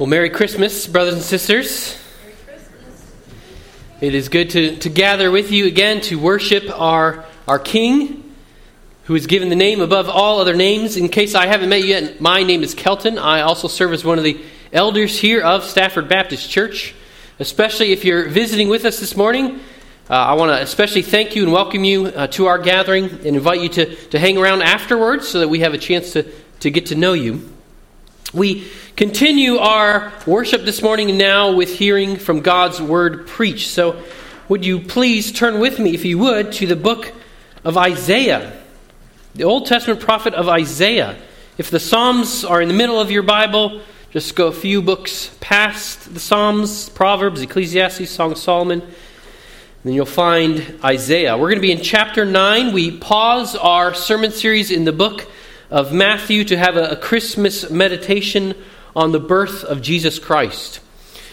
Well, Merry Christmas, brothers and sisters. It is good to, to gather with you again to worship our, our King, who is given the name above all other names. In case I haven't met you yet, my name is Kelton. I also serve as one of the elders here of Stafford Baptist Church. Especially if you're visiting with us this morning, uh, I want to especially thank you and welcome you uh, to our gathering and invite you to, to hang around afterwards so that we have a chance to, to get to know you. We continue our worship this morning now with hearing from God's word preached. So, would you please turn with me, if you would, to the book of Isaiah, the Old Testament prophet of Isaiah. If the Psalms are in the middle of your Bible, just go a few books past the Psalms, Proverbs, Ecclesiastes, Song of Solomon. Then you'll find Isaiah. We're going to be in chapter 9. We pause our sermon series in the book of Matthew to have a, a Christmas meditation on the birth of Jesus Christ.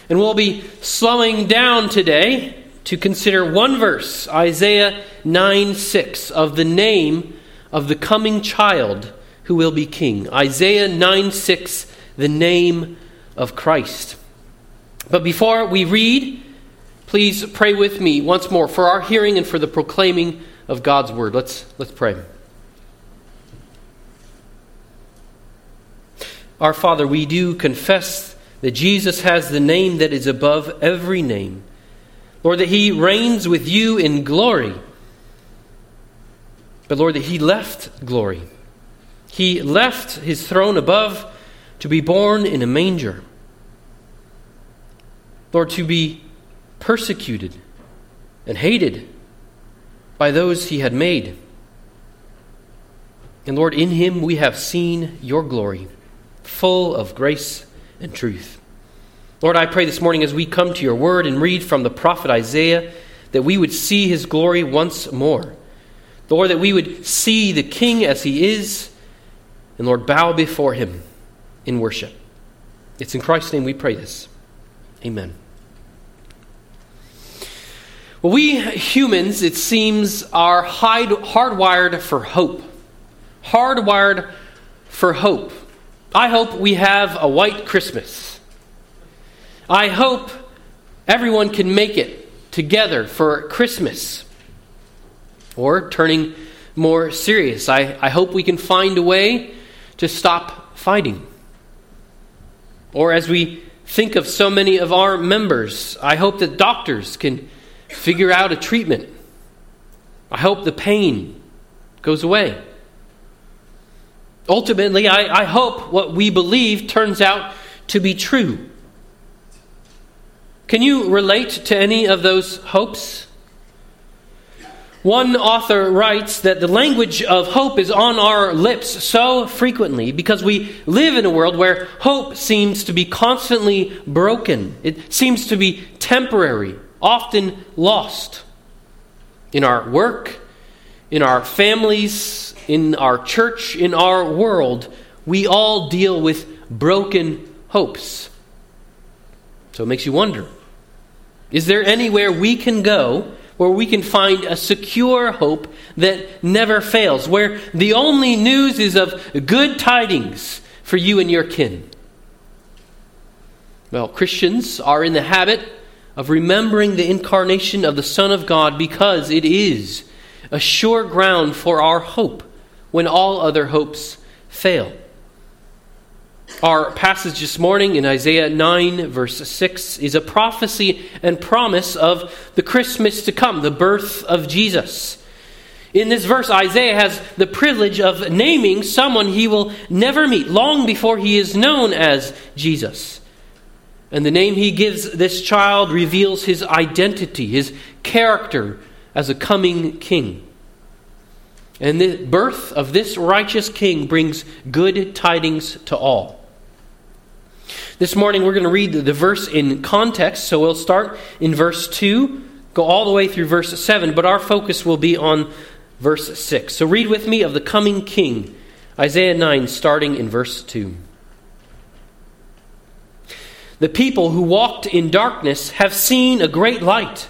And we'll be slowing down today to consider one verse, Isaiah 9 6, of the name of the coming child who will be king. Isaiah 9 6, the name of Christ. But before we read, please pray with me once more for our hearing and for the proclaiming of God's word. Let's, let's pray. Our Father, we do confess that Jesus has the name that is above every name. Lord, that he reigns with you in glory. But Lord, that he left glory. He left his throne above to be born in a manger. Lord, to be persecuted and hated by those he had made. And Lord, in him we have seen your glory full of grace and truth. Lord, I pray this morning as we come to your word and read from the prophet Isaiah that we would see his glory once more. Lord, that we would see the king as he is, and Lord, bow before him in worship. It's in Christ's name we pray this. Amen. Well, we humans, it seems, are hardwired for hope. Hardwired for hope. I hope we have a white Christmas. I hope everyone can make it together for Christmas. Or, turning more serious, I, I hope we can find a way to stop fighting. Or, as we think of so many of our members, I hope that doctors can figure out a treatment. I hope the pain goes away. Ultimately, I, I hope what we believe turns out to be true. Can you relate to any of those hopes? One author writes that the language of hope is on our lips so frequently because we live in a world where hope seems to be constantly broken. It seems to be temporary, often lost. In our work, in our families, in our church, in our world, we all deal with broken hopes. So it makes you wonder is there anywhere we can go where we can find a secure hope that never fails, where the only news is of good tidings for you and your kin? Well, Christians are in the habit of remembering the incarnation of the Son of God because it is a sure ground for our hope when all other hopes fail. Our passage this morning in Isaiah 9, verse 6, is a prophecy and promise of the Christmas to come, the birth of Jesus. In this verse, Isaiah has the privilege of naming someone he will never meet long before he is known as Jesus. And the name he gives this child reveals his identity, his character as a coming king. And the birth of this righteous king brings good tidings to all. This morning we're going to read the verse in context, so we'll start in verse 2, go all the way through verse 7, but our focus will be on verse 6. So read with me of the coming king, Isaiah 9, starting in verse 2. The people who walked in darkness have seen a great light.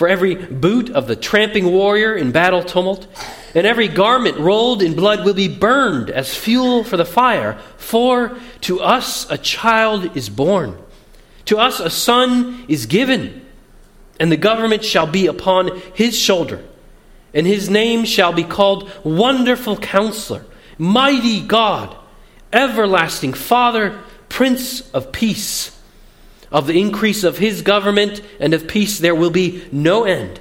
For every boot of the tramping warrior in battle tumult, and every garment rolled in blood will be burned as fuel for the fire. For to us a child is born, to us a son is given, and the government shall be upon his shoulder, and his name shall be called Wonderful Counselor, Mighty God, Everlasting Father, Prince of Peace. Of the increase of his government and of peace there will be no end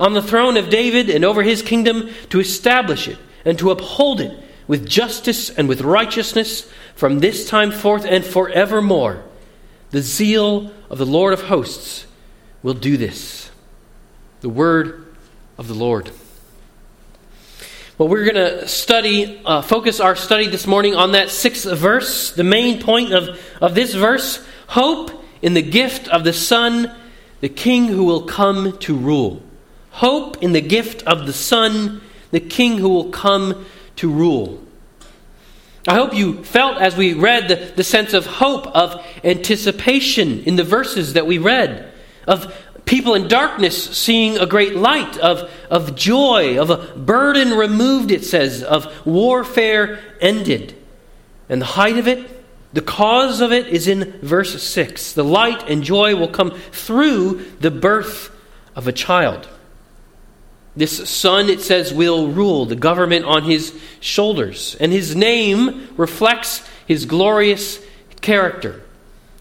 on the throne of David and over his kingdom to establish it and to uphold it with justice and with righteousness from this time forth and forevermore. The zeal of the Lord of hosts will do this. The word of the Lord. Well, we're going to study, uh, focus our study this morning on that sixth verse. The main point of, of this verse hope in the gift of the Son, the King who will come to rule hope in the gift of the Son, the King who will come to rule. I hope you felt as we read the, the sense of hope, of anticipation in the verses that we read, of people in darkness seeing a great light, of, of joy, of a burden removed, it says, of warfare ended. And the height of it, the cause of it is in verse 6. The light and joy will come through the birth of a child. This son, it says, will rule the government on his shoulders, and his name reflects his glorious character.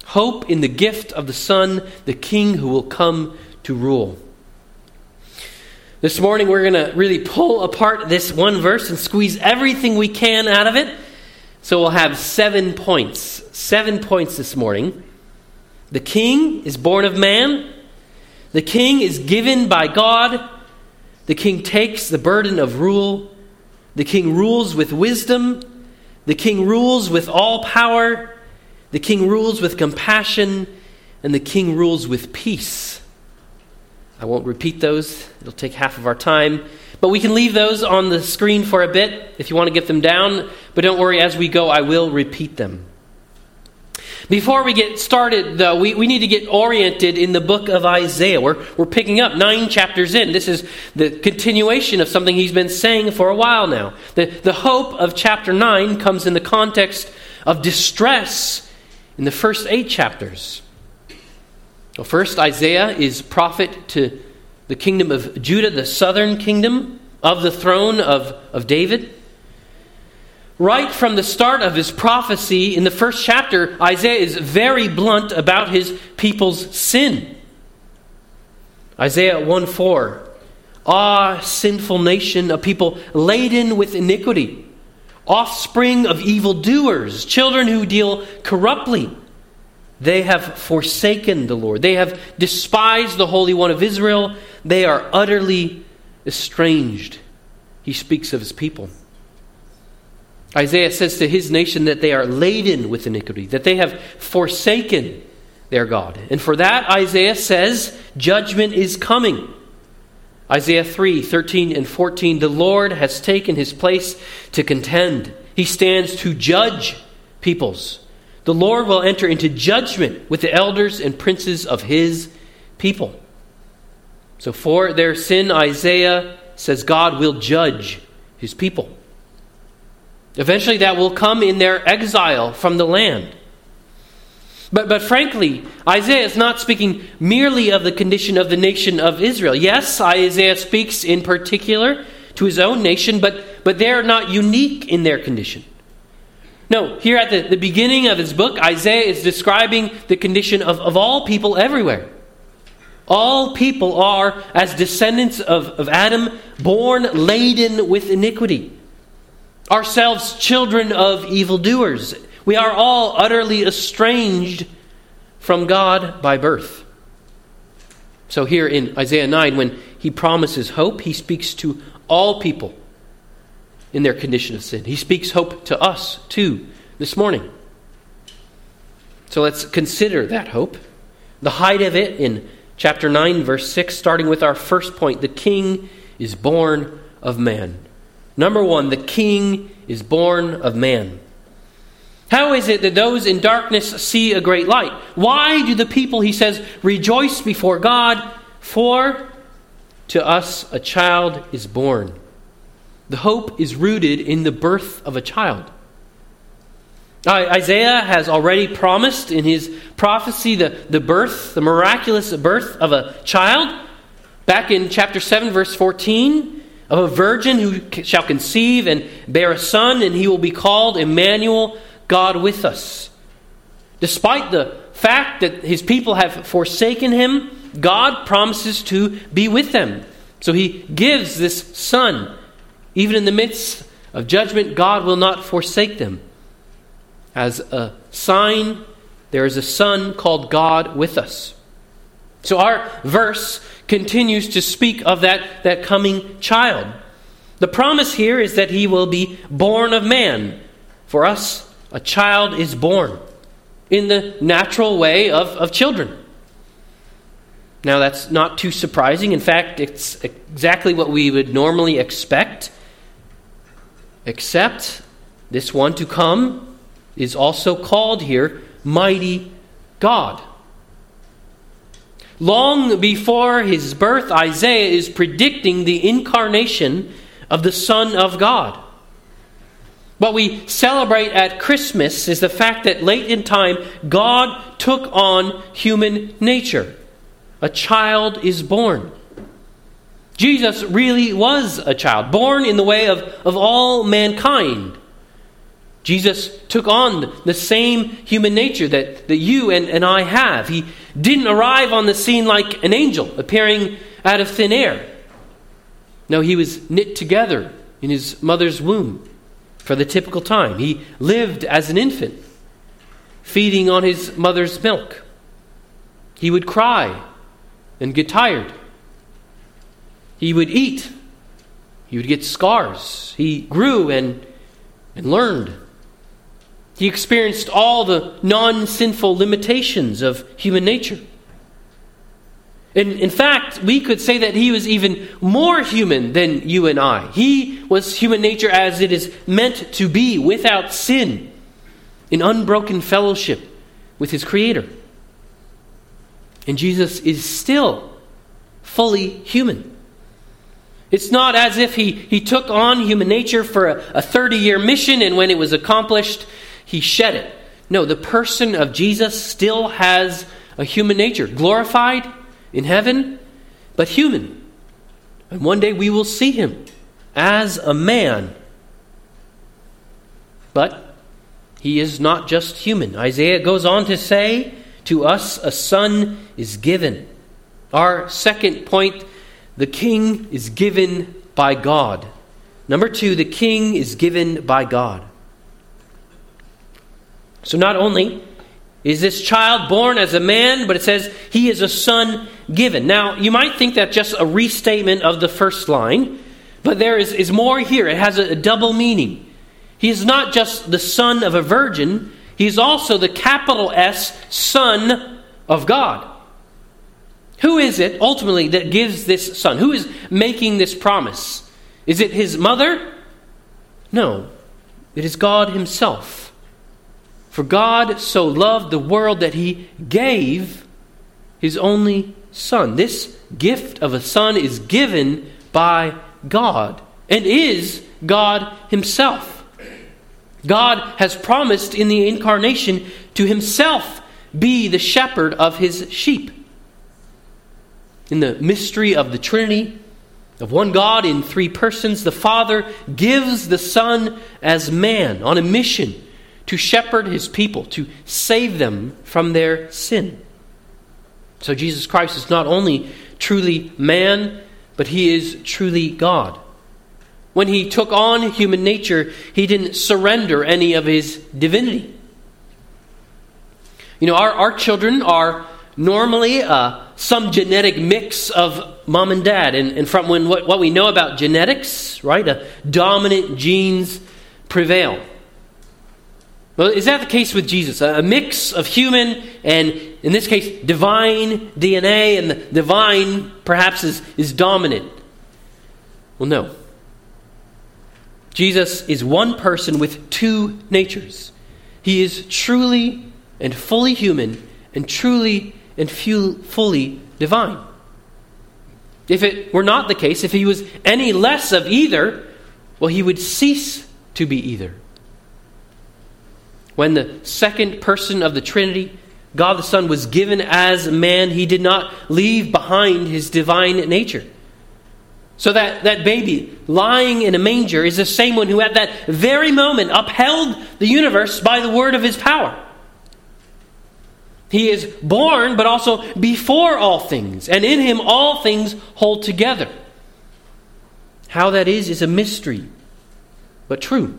Hope in the gift of the Son, the King who will come to rule. This morning, we're going to really pull apart this one verse and squeeze everything we can out of it. So we'll have seven points. Seven points this morning. The King is born of man, the King is given by God. The king takes the burden of rule. The king rules with wisdom. The king rules with all power. The king rules with compassion. And the king rules with peace. I won't repeat those, it'll take half of our time. But we can leave those on the screen for a bit if you want to get them down. But don't worry, as we go, I will repeat them. Before we get started, though, we, we need to get oriented in the book of Isaiah. We're, we're picking up nine chapters in. This is the continuation of something he's been saying for a while now. The, the hope of chapter 9 comes in the context of distress in the first eight chapters. Well, first, Isaiah is prophet to the kingdom of Judah, the southern kingdom of the throne of, of David. Right from the start of his prophecy in the first chapter, Isaiah is very blunt about his people's sin. Isaiah 1 4. Ah, sinful nation, a people laden with iniquity, offspring of evildoers, children who deal corruptly. They have forsaken the Lord. They have despised the Holy One of Israel. They are utterly estranged. He speaks of his people. Isaiah says to his nation that they are laden with iniquity, that they have forsaken their God. And for that, Isaiah says, judgment is coming. Isaiah 3 13 and 14 The Lord has taken his place to contend, he stands to judge peoples. The Lord will enter into judgment with the elders and princes of his people. So, for their sin, Isaiah says God will judge his people. Eventually, that will come in their exile from the land. But, but frankly, Isaiah is not speaking merely of the condition of the nation of Israel. Yes, Isaiah speaks in particular to his own nation, but, but they're not unique in their condition. No, here at the, the beginning of his book, Isaiah is describing the condition of, of all people everywhere. All people are, as descendants of, of Adam, born laden with iniquity ourselves children of evildoers. We are all utterly estranged from God by birth. So, here in Isaiah 9, when he promises hope, he speaks to all people in their condition of sin. He speaks hope to us, too, this morning. So let's consider that hope. The height of it in chapter 9, verse 6, starting with our first point the king is born of man. Number one, the king is born of man. How is it that those in darkness see a great light? Why do the people, he says, rejoice before God? For to us a child is born. The hope is rooted in the birth of a child. Uh, Isaiah has already promised in his prophecy the, the birth, the miraculous birth of a child. Back in chapter 7, verse 14, of a virgin who shall conceive and bear a son, and he will be called Emmanuel, God with us. Despite the fact that his people have forsaken him, God promises to be with them. So he gives this son. Even in the midst of judgment, God will not forsake them. As a sign, there is a son called God with us. So our verse continues to speak of that, that coming child. The promise here is that he will be born of man. For us, a child is born in the natural way of, of children. Now, that's not too surprising. In fact, it's exactly what we would normally expect, except this one to come is also called here Mighty God. Long before his birth, Isaiah is predicting the incarnation of the Son of God. What we celebrate at Christmas is the fact that late in time, God took on human nature. A child is born. Jesus really was a child, born in the way of, of all mankind. Jesus took on the same human nature that, that you and, and I have. He didn't arrive on the scene like an angel appearing out of thin air. No, he was knit together in his mother's womb for the typical time. He lived as an infant, feeding on his mother's milk. He would cry and get tired. He would eat. He would get scars. He grew and, and learned. He experienced all the non sinful limitations of human nature. In, in fact, we could say that he was even more human than you and I. He was human nature as it is meant to be, without sin, in unbroken fellowship with his Creator. And Jesus is still fully human. It's not as if he, he took on human nature for a 30 year mission and when it was accomplished, he shed it. No, the person of Jesus still has a human nature, glorified in heaven, but human. And one day we will see him as a man. But he is not just human. Isaiah goes on to say, To us a son is given. Our second point the king is given by God. Number two, the king is given by God. So not only is this child born as a man, but it says he is a son given. Now, you might think that's just a restatement of the first line, but there is, is more here. It has a, a double meaning. He is not just the son of a virgin, he is also the capital S Son of God. Who is it ultimately that gives this son? Who is making this promise? Is it his mother? No, it is God Himself. For God so loved the world that he gave his only Son. This gift of a Son is given by God and is God Himself. God has promised in the incarnation to Himself be the shepherd of His sheep. In the mystery of the Trinity, of one God in three persons, the Father gives the Son as man on a mission to shepherd his people, to save them from their sin. So Jesus Christ is not only truly man, but he is truly God. When he took on human nature, he didn't surrender any of his divinity. You know, our, our children are normally uh, some genetic mix of mom and dad. And, and from when, what, what we know about genetics, right, dominant genes prevail. Well, is that the case with Jesus? A mix of human and, in this case, divine DNA, and the divine perhaps is, is dominant? Well, no. Jesus is one person with two natures. He is truly and fully human and truly and fully divine. If it were not the case, if he was any less of either, well, he would cease to be either. When the second person of the Trinity, God the Son, was given as man, he did not leave behind his divine nature. So that, that baby lying in a manger is the same one who at that very moment upheld the universe by the word of his power. He is born, but also before all things, and in him all things hold together. How that is is a mystery, but true.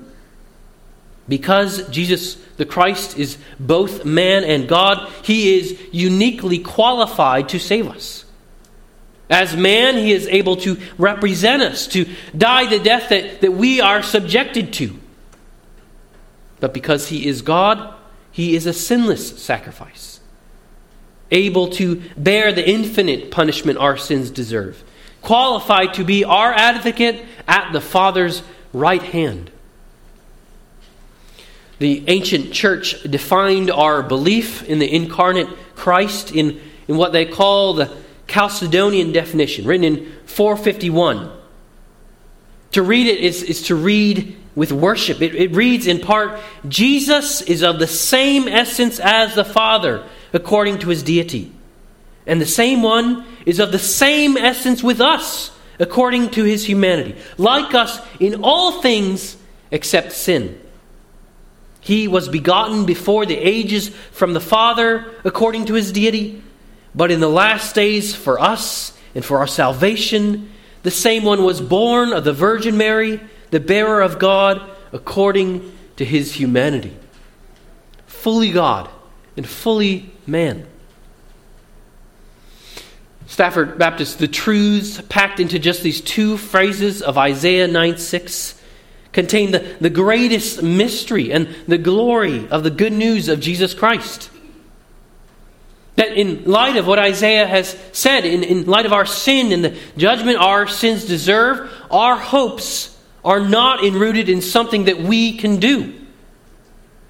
Because Jesus the Christ is both man and God, he is uniquely qualified to save us. As man, he is able to represent us, to die the death that, that we are subjected to. But because he is God, he is a sinless sacrifice, able to bear the infinite punishment our sins deserve, qualified to be our advocate at the Father's right hand. The ancient church defined our belief in the incarnate Christ in, in what they call the Chalcedonian definition, written in 451. To read it is, is to read with worship. It, it reads in part Jesus is of the same essence as the Father, according to his deity. And the same one is of the same essence with us, according to his humanity, like us in all things except sin. He was begotten before the ages from the Father according to his deity, but in the last days for us and for our salvation, the same one was born of the Virgin Mary, the bearer of God according to his humanity. Fully God and fully man. Stafford Baptist, the truths packed into just these two phrases of Isaiah 9 6 contain the, the greatest mystery and the glory of the good news of Jesus Christ. That in light of what Isaiah has said, in, in light of our sin and the judgment our sins deserve, our hopes are not enrooted in something that we can do.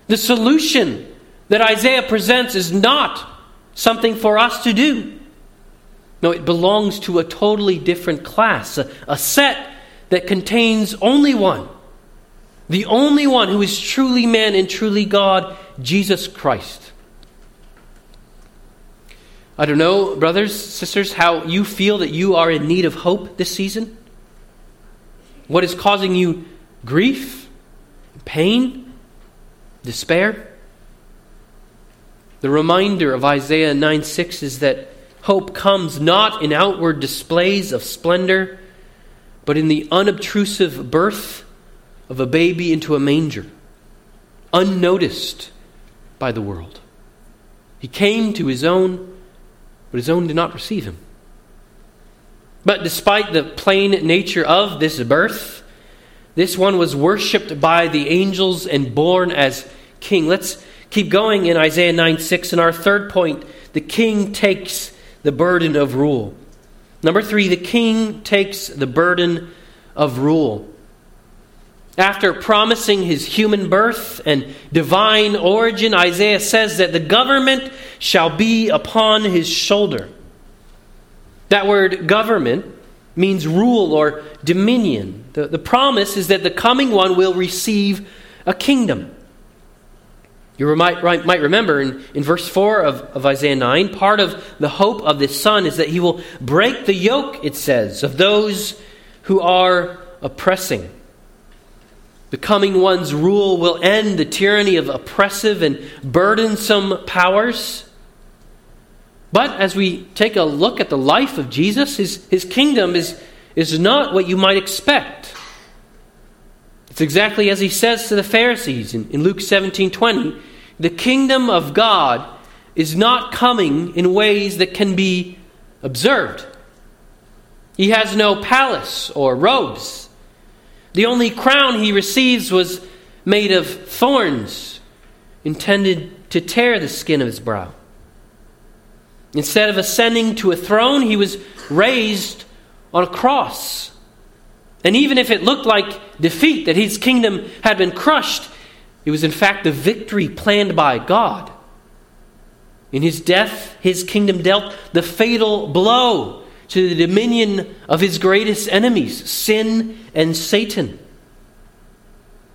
The solution that Isaiah presents is not something for us to do. No, it belongs to a totally different class, a, a set that contains only one the only one who is truly man and truly God, Jesus Christ. I don't know, brothers, sisters, how you feel that you are in need of hope this season. What is causing you grief, pain, despair? The reminder of Isaiah 9 6 is that hope comes not in outward displays of splendor, but in the unobtrusive birth of a baby into a manger, unnoticed by the world. He came to his own, but his own did not receive him. But despite the plain nature of this birth, this one was worshipped by the angels and born as king. Let's keep going in Isaiah 9 6. And our third point the king takes the burden of rule. Number three, the king takes the burden of rule. After promising his human birth and divine origin, Isaiah says that the government shall be upon his shoulder. That word government means rule or dominion. The, the promise is that the coming one will receive a kingdom. You might, might remember in, in verse 4 of, of Isaiah 9, part of the hope of this son is that he will break the yoke, it says, of those who are oppressing. The coming one's rule will end the tyranny of oppressive and burdensome powers. But as we take a look at the life of Jesus, his, his kingdom is, is not what you might expect. It's exactly as he says to the Pharisees in, in Luke 17 20. The kingdom of God is not coming in ways that can be observed. He has no palace or robes. The only crown he receives was made of thorns, intended to tear the skin of his brow. Instead of ascending to a throne, he was raised on a cross. And even if it looked like defeat, that his kingdom had been crushed, it was in fact the victory planned by God. In his death, his kingdom dealt the fatal blow to the dominion of his greatest enemies, sin and Satan.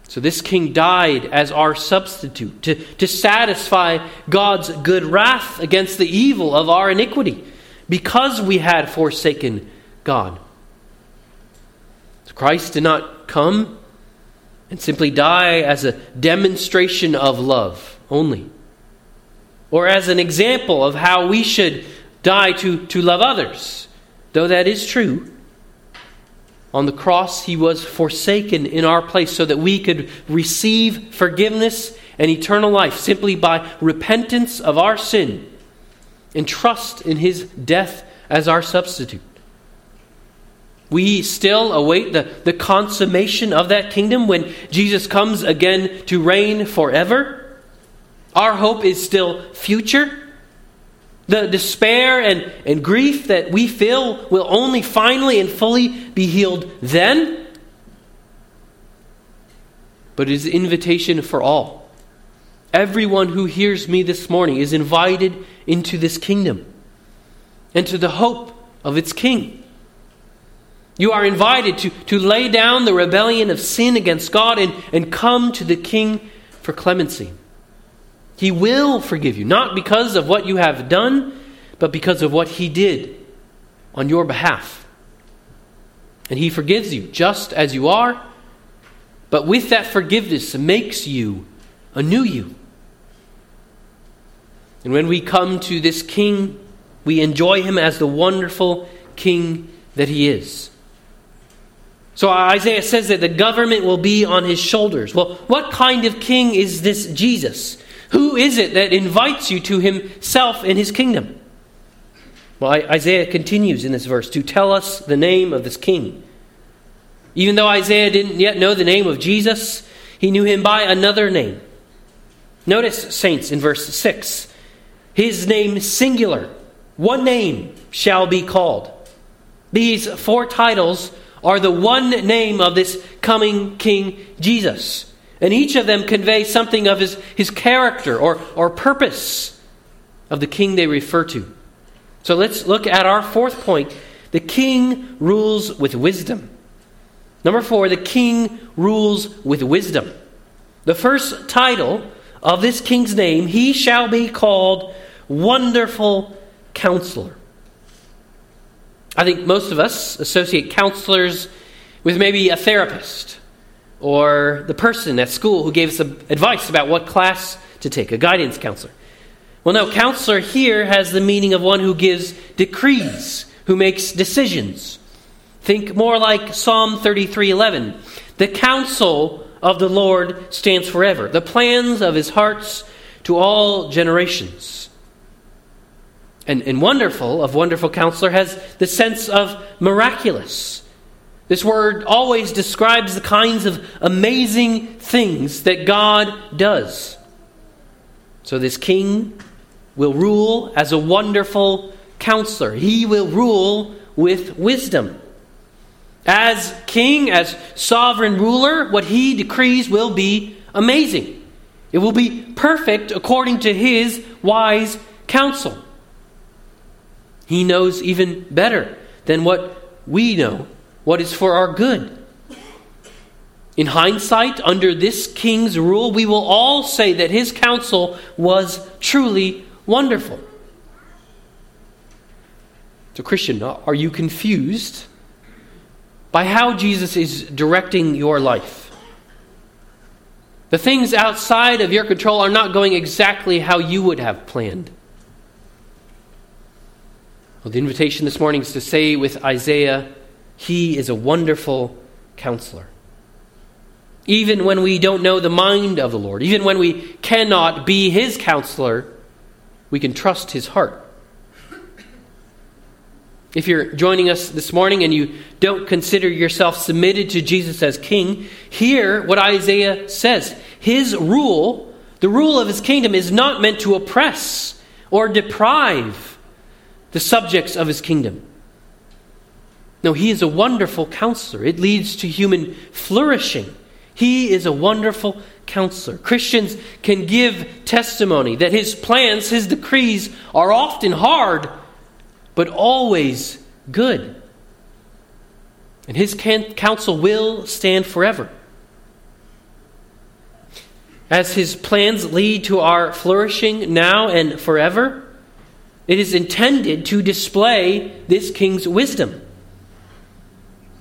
So this king died as our substitute to, to satisfy God's good wrath against the evil of our iniquity because we had forsaken God. So Christ did not come and simply die as a demonstration of love only, or as an example of how we should die to, to love others, though that is true. On the cross, he was forsaken in our place so that we could receive forgiveness and eternal life simply by repentance of our sin and trust in his death as our substitute. We still await the, the consummation of that kingdom when Jesus comes again to reign forever. Our hope is still future. The despair and, and grief that we feel will only finally and fully be healed then. But it is an invitation for all. Everyone who hears me this morning is invited into this kingdom and to the hope of its king. You are invited to, to lay down the rebellion of sin against God and, and come to the king for clemency. He will forgive you, not because of what you have done, but because of what He did on your behalf. And He forgives you just as you are, but with that forgiveness makes you a new you. And when we come to this King, we enjoy Him as the wonderful King that He is. So Isaiah says that the government will be on his shoulders. Well, what kind of king is this Jesus? Who is it that invites you to himself in his kingdom? Well, Isaiah continues in this verse to tell us the name of this king. Even though Isaiah didn't yet know the name of Jesus, he knew him by another name. Notice, saints, in verse 6 his name singular, one name shall be called. These four titles are the one name of this coming King Jesus. And each of them convey something of his, his character or, or purpose of the king they refer to. So let's look at our fourth point. The king rules with wisdom. Number four, the king rules with wisdom. The first title of this king's name, he shall be called Wonderful Counselor. I think most of us associate counselors with maybe a therapist or the person at school who gave us advice about what class to take, a guidance counselor. Well, no, counselor here has the meaning of one who gives decrees, who makes decisions. Think more like Psalm 33:11. The counsel of the Lord stands forever, the plans of his hearts to all generations. And, and wonderful, of wonderful counselor, has the sense of miraculous. This word always describes the kinds of amazing things that God does. So, this king will rule as a wonderful counselor. He will rule with wisdom. As king, as sovereign ruler, what he decrees will be amazing. It will be perfect according to his wise counsel. He knows even better than what we know, what is for our good. In hindsight, under this king's rule, we will all say that his counsel was truly wonderful. So, Christian, are you confused by how Jesus is directing your life? The things outside of your control are not going exactly how you would have planned. Well, the invitation this morning is to say with Isaiah, He is a wonderful counselor. Even when we don't know the mind of the Lord, even when we cannot be His counselor, we can trust His heart. If you're joining us this morning and you don't consider yourself submitted to Jesus as King, hear what Isaiah says. His rule, The rule of his kingdom is not meant to oppress or deprive the subjects of his kingdom. No, he is a wonderful counselor. It leads to human flourishing. He is a wonderful counselor. Christians can give testimony that his plans, his decrees are often hard, but always good. And his counsel will stand forever. As his plans lead to our flourishing now and forever, it is intended to display this king's wisdom.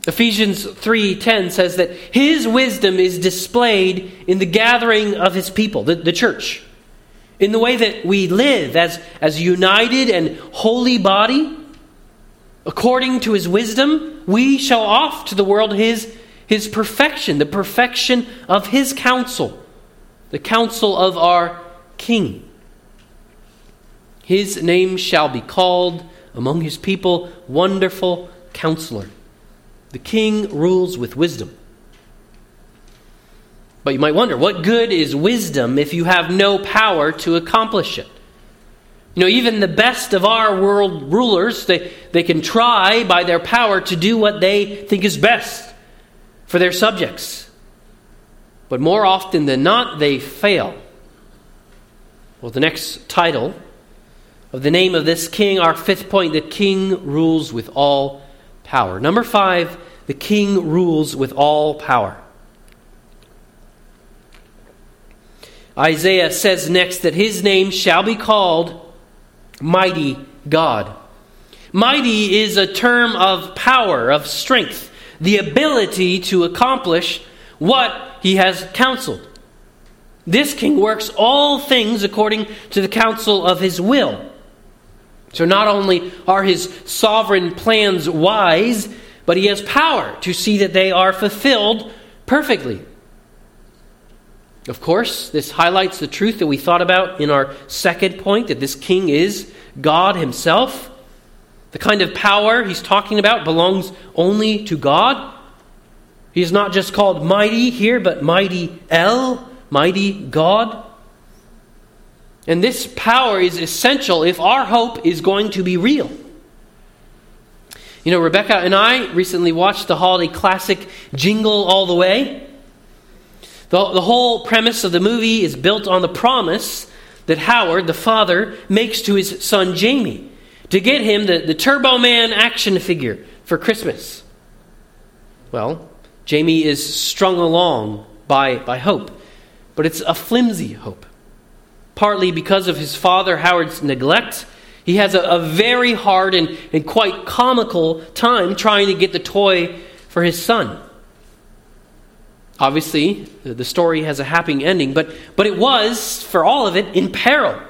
Ephesians 3:10 says that his wisdom is displayed in the gathering of his people, the, the church. In the way that we live as, as united and holy body, according to his wisdom, we show off to the world his, his perfection, the perfection of his counsel, the counsel of our king. His name shall be called among his people Wonderful Counselor the king rules with wisdom. But you might wonder, what good is wisdom if you have no power to accomplish it? You know, even the best of our world rulers, they, they can try by their power to do what they think is best for their subjects. But more often than not, they fail. Well, the next title of the name of this king, our fifth point, the king rules with all power. Number five, the king rules with all power. Isaiah says next that his name shall be called Mighty God. Mighty is a term of power, of strength, the ability to accomplish what he has counseled. This king works all things according to the counsel of his will. So not only are his sovereign plans wise, but he has power to see that they are fulfilled perfectly. Of course, this highlights the truth that we thought about in our second point that this king is God himself. The kind of power he's talking about belongs only to God. He is not just called mighty here, but mighty El, mighty God. And this power is essential if our hope is going to be real. You know, Rebecca and I recently watched the holiday classic Jingle All the Way. The, the whole premise of the movie is built on the promise that Howard, the father, makes to his son Jamie to get him the, the Turbo Man action figure for Christmas. Well, Jamie is strung along by, by hope, but it's a flimsy hope. Partly because of his father Howard's neglect he has a, a very hard and, and quite comical time trying to get the toy for his son. Obviously, the story has a happy ending, but, but it was, for all of it, in peril.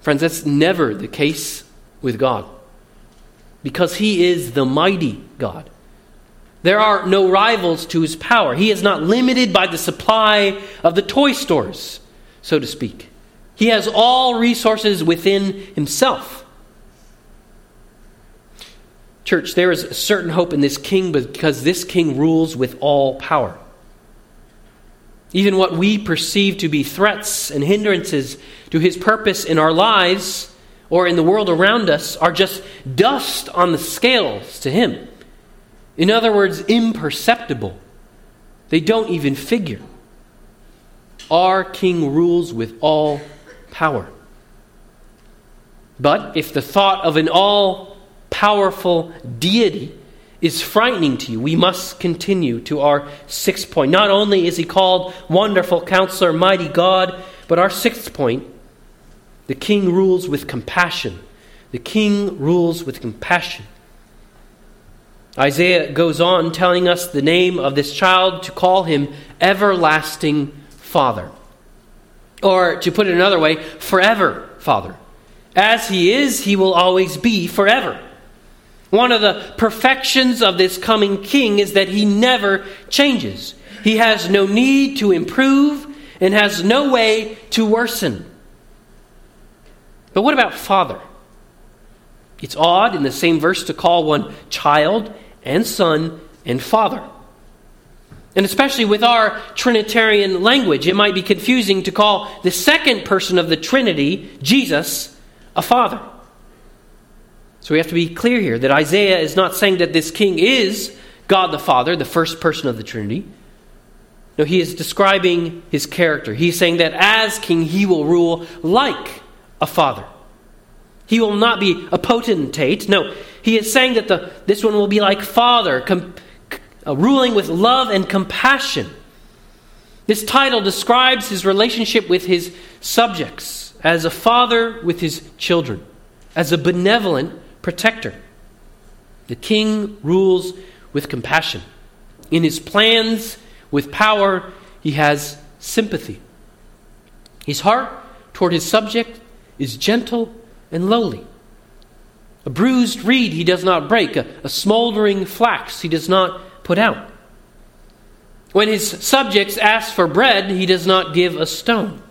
Friends, that's never the case with God because He is the mighty God. There are no rivals to His power. He is not limited by the supply of the toy stores, so to speak. He has all resources within himself. Church, there is a certain hope in this king because this king rules with all power. Even what we perceive to be threats and hindrances to his purpose in our lives or in the world around us are just dust on the scales to him. In other words, imperceptible. They don't even figure. Our king rules with all power. But if the thought of an all powerful deity is frightening to you, we must continue to our sixth point. Not only is he called Wonderful Counselor, Mighty God, but our sixth point the king rules with compassion. The king rules with compassion. Isaiah goes on telling us the name of this child to call him Everlasting Father. Or to put it another way, forever Father. As He is, He will always be forever. One of the perfections of this coming King is that He never changes. He has no need to improve and has no way to worsen. But what about Father? It's odd in the same verse to call one child and son and father. And especially with our Trinitarian language, it might be confusing to call the second person of the Trinity, Jesus, a father. So we have to be clear here that Isaiah is not saying that this king is God the Father, the first person of the Trinity. No, he is describing his character. He's saying that as king, he will rule like a father. He will not be a potentate. No, he is saying that the, this one will be like father, com, uh, ruling with love and compassion. This title describes his relationship with his subjects as a father with his children, as a benevolent protector. The king rules with compassion. In his plans, with power, he has sympathy. His heart toward his subject is gentle and lowly. A bruised reed he does not break, a, a smoldering flax he does not put out. When his subjects ask for bread, he does not give a stone.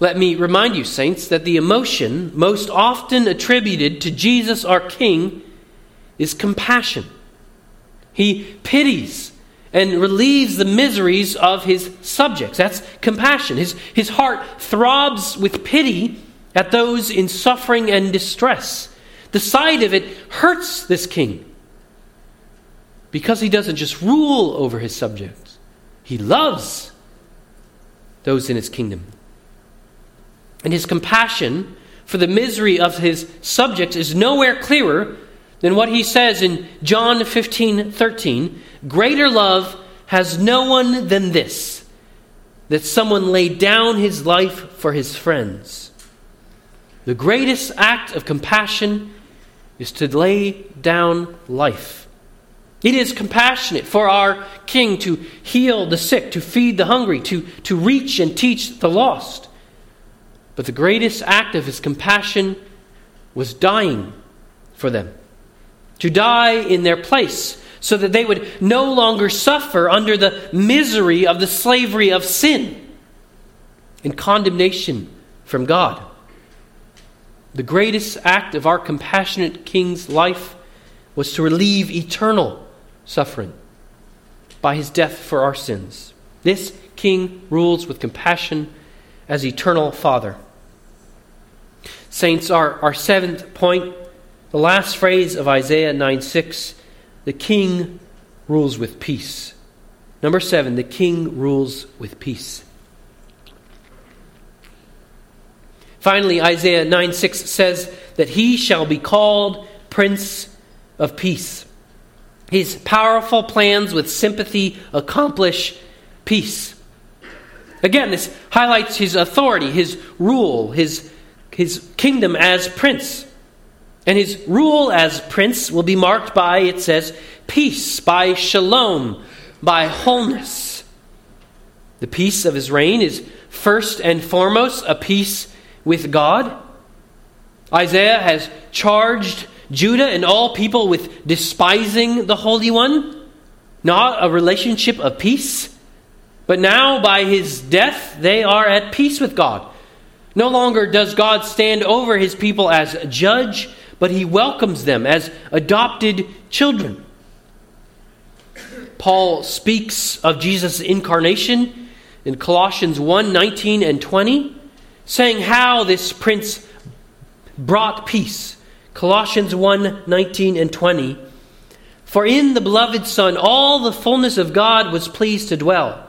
Let me remind you, saints, that the emotion most often attributed to Jesus our King is compassion. He pities and relieves the miseries of his subjects. That's compassion. His, his heart throbs with pity at those in suffering and distress. The sight of it hurts this king because he doesn't just rule over his subjects, he loves those in his kingdom. And his compassion for the misery of his subjects is nowhere clearer than what he says in John 15 13. Greater love has no one than this, that someone laid down his life for his friends. The greatest act of compassion is to lay down life. It is compassionate for our King to heal the sick, to feed the hungry, to, to reach and teach the lost. But the greatest act of his compassion was dying for them, to die in their place, so that they would no longer suffer under the misery of the slavery of sin and condemnation from God. The greatest act of our compassionate King's life was to relieve eternal suffering by his death for our sins. This King rules with compassion as eternal Father. Saints, our, our seventh point, the last phrase of Isaiah 9 6, the King rules with peace. Number seven, the King rules with peace. Finally, Isaiah 9 6 says that he shall be called Prince of Peace. His powerful plans with sympathy accomplish peace. Again, this highlights his authority, his rule, his, his kingdom as prince. And his rule as prince will be marked by, it says, peace, by shalom, by wholeness. The peace of his reign is first and foremost a peace with God. Isaiah has charged Judah and all people with despising the Holy One, not a relationship of peace. But now, by his death, they are at peace with God. No longer does God stand over his people as a judge, but he welcomes them as adopted children. Paul speaks of Jesus' incarnation in Colossians 1 19 and 20 saying how this prince brought peace. Colossians 1 19 and 20. For in the beloved Son all the fullness of God was pleased to dwell,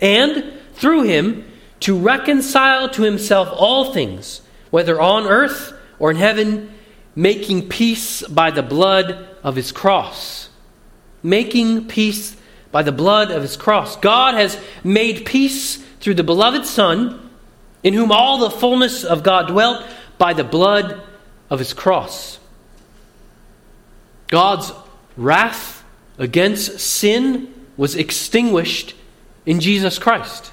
and through him to reconcile to himself all things, whether on earth or in heaven, making peace by the blood of his cross. Making peace by the blood of his cross. God has made peace through the beloved Son in whom all the fullness of God dwelt by the blood of his cross. God's wrath against sin was extinguished in Jesus Christ.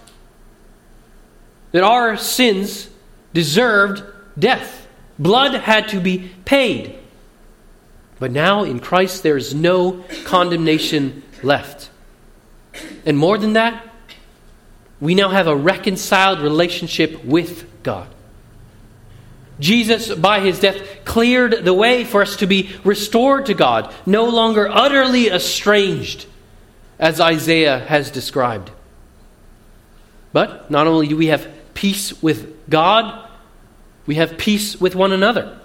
That our sins deserved death. Blood had to be paid. But now in Christ there is no condemnation left. And more than that, we now have a reconciled relationship with God. Jesus, by his death, cleared the way for us to be restored to God, no longer utterly estranged, as Isaiah has described. But not only do we have peace with God, we have peace with one another.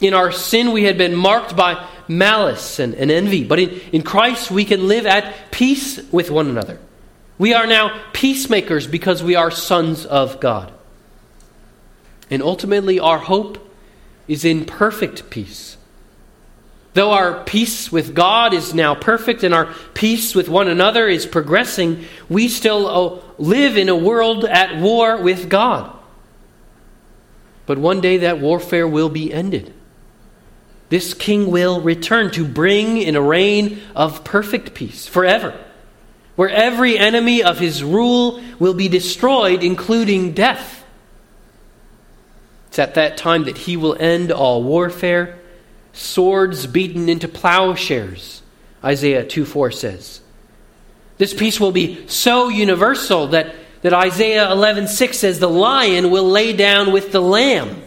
In our sin, we had been marked by malice and, and envy, but in, in Christ, we can live at peace with one another. We are now peacemakers because we are sons of God. And ultimately, our hope is in perfect peace. Though our peace with God is now perfect and our peace with one another is progressing, we still uh, live in a world at war with God. But one day that warfare will be ended. This king will return to bring in a reign of perfect peace forever, where every enemy of his rule will be destroyed, including death. It's at that time that he will end all warfare swords beaten into plowshares, Isaiah 2 4 says. This peace will be so universal that, that Isaiah 11 6 says, The lion will lay down with the lamb.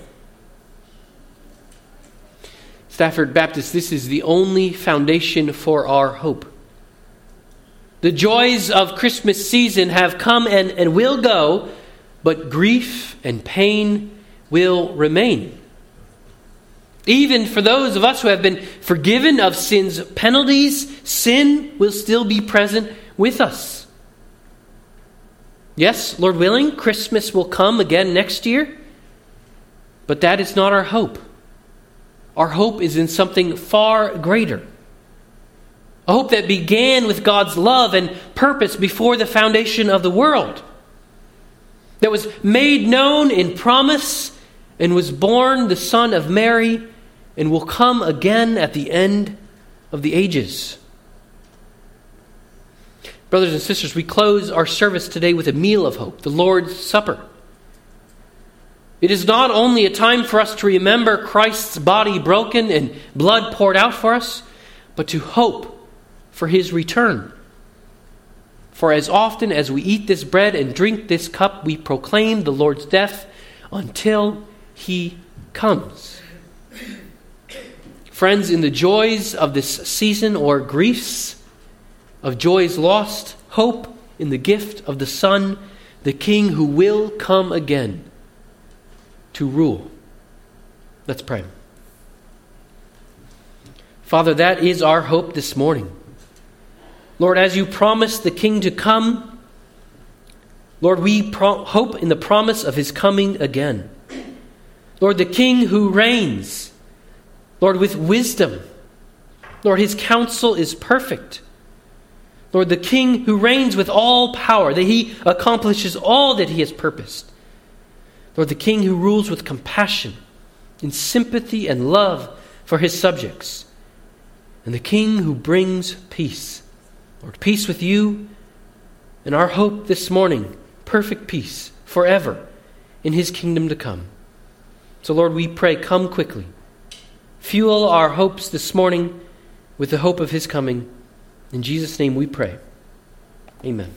Stafford Baptist, this is the only foundation for our hope. The joys of Christmas season have come and, and will go, but grief and pain will remain. Even for those of us who have been forgiven of sin's penalties, sin will still be present with us. Yes, Lord willing, Christmas will come again next year, but that is not our hope. Our hope is in something far greater. A hope that began with God's love and purpose before the foundation of the world, that was made known in promise and was born the Son of Mary and will come again at the end of the ages. Brothers and sisters, we close our service today with a meal of hope, the Lord's Supper. It is not only a time for us to remember Christ's body broken and blood poured out for us, but to hope for his return. For as often as we eat this bread and drink this cup, we proclaim the Lord's death until he comes. Friends, in the joys of this season or griefs of joys lost, hope in the gift of the Son, the King who will come again to rule. Let's pray. Father, that is our hope this morning. Lord, as you promised the King to come, Lord, we pro- hope in the promise of his coming again. Lord, the King who reigns Lord, with wisdom. Lord, his counsel is perfect. Lord, the King who reigns with all power, that he accomplishes all that he has purposed. Lord, the King who rules with compassion, in sympathy and love for his subjects. And the King who brings peace. Lord, peace with you and our hope this morning, perfect peace forever in his kingdom to come. So, Lord, we pray, come quickly. Fuel our hopes this morning with the hope of his coming. In Jesus' name we pray. Amen.